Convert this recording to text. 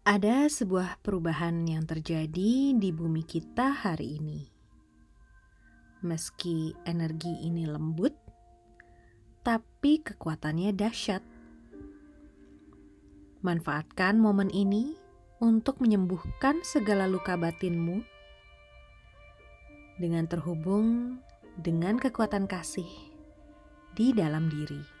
Ada sebuah perubahan yang terjadi di bumi kita hari ini. Meski energi ini lembut, tapi kekuatannya dahsyat. Manfaatkan momen ini untuk menyembuhkan segala luka batinmu dengan terhubung dengan kekuatan kasih di dalam diri.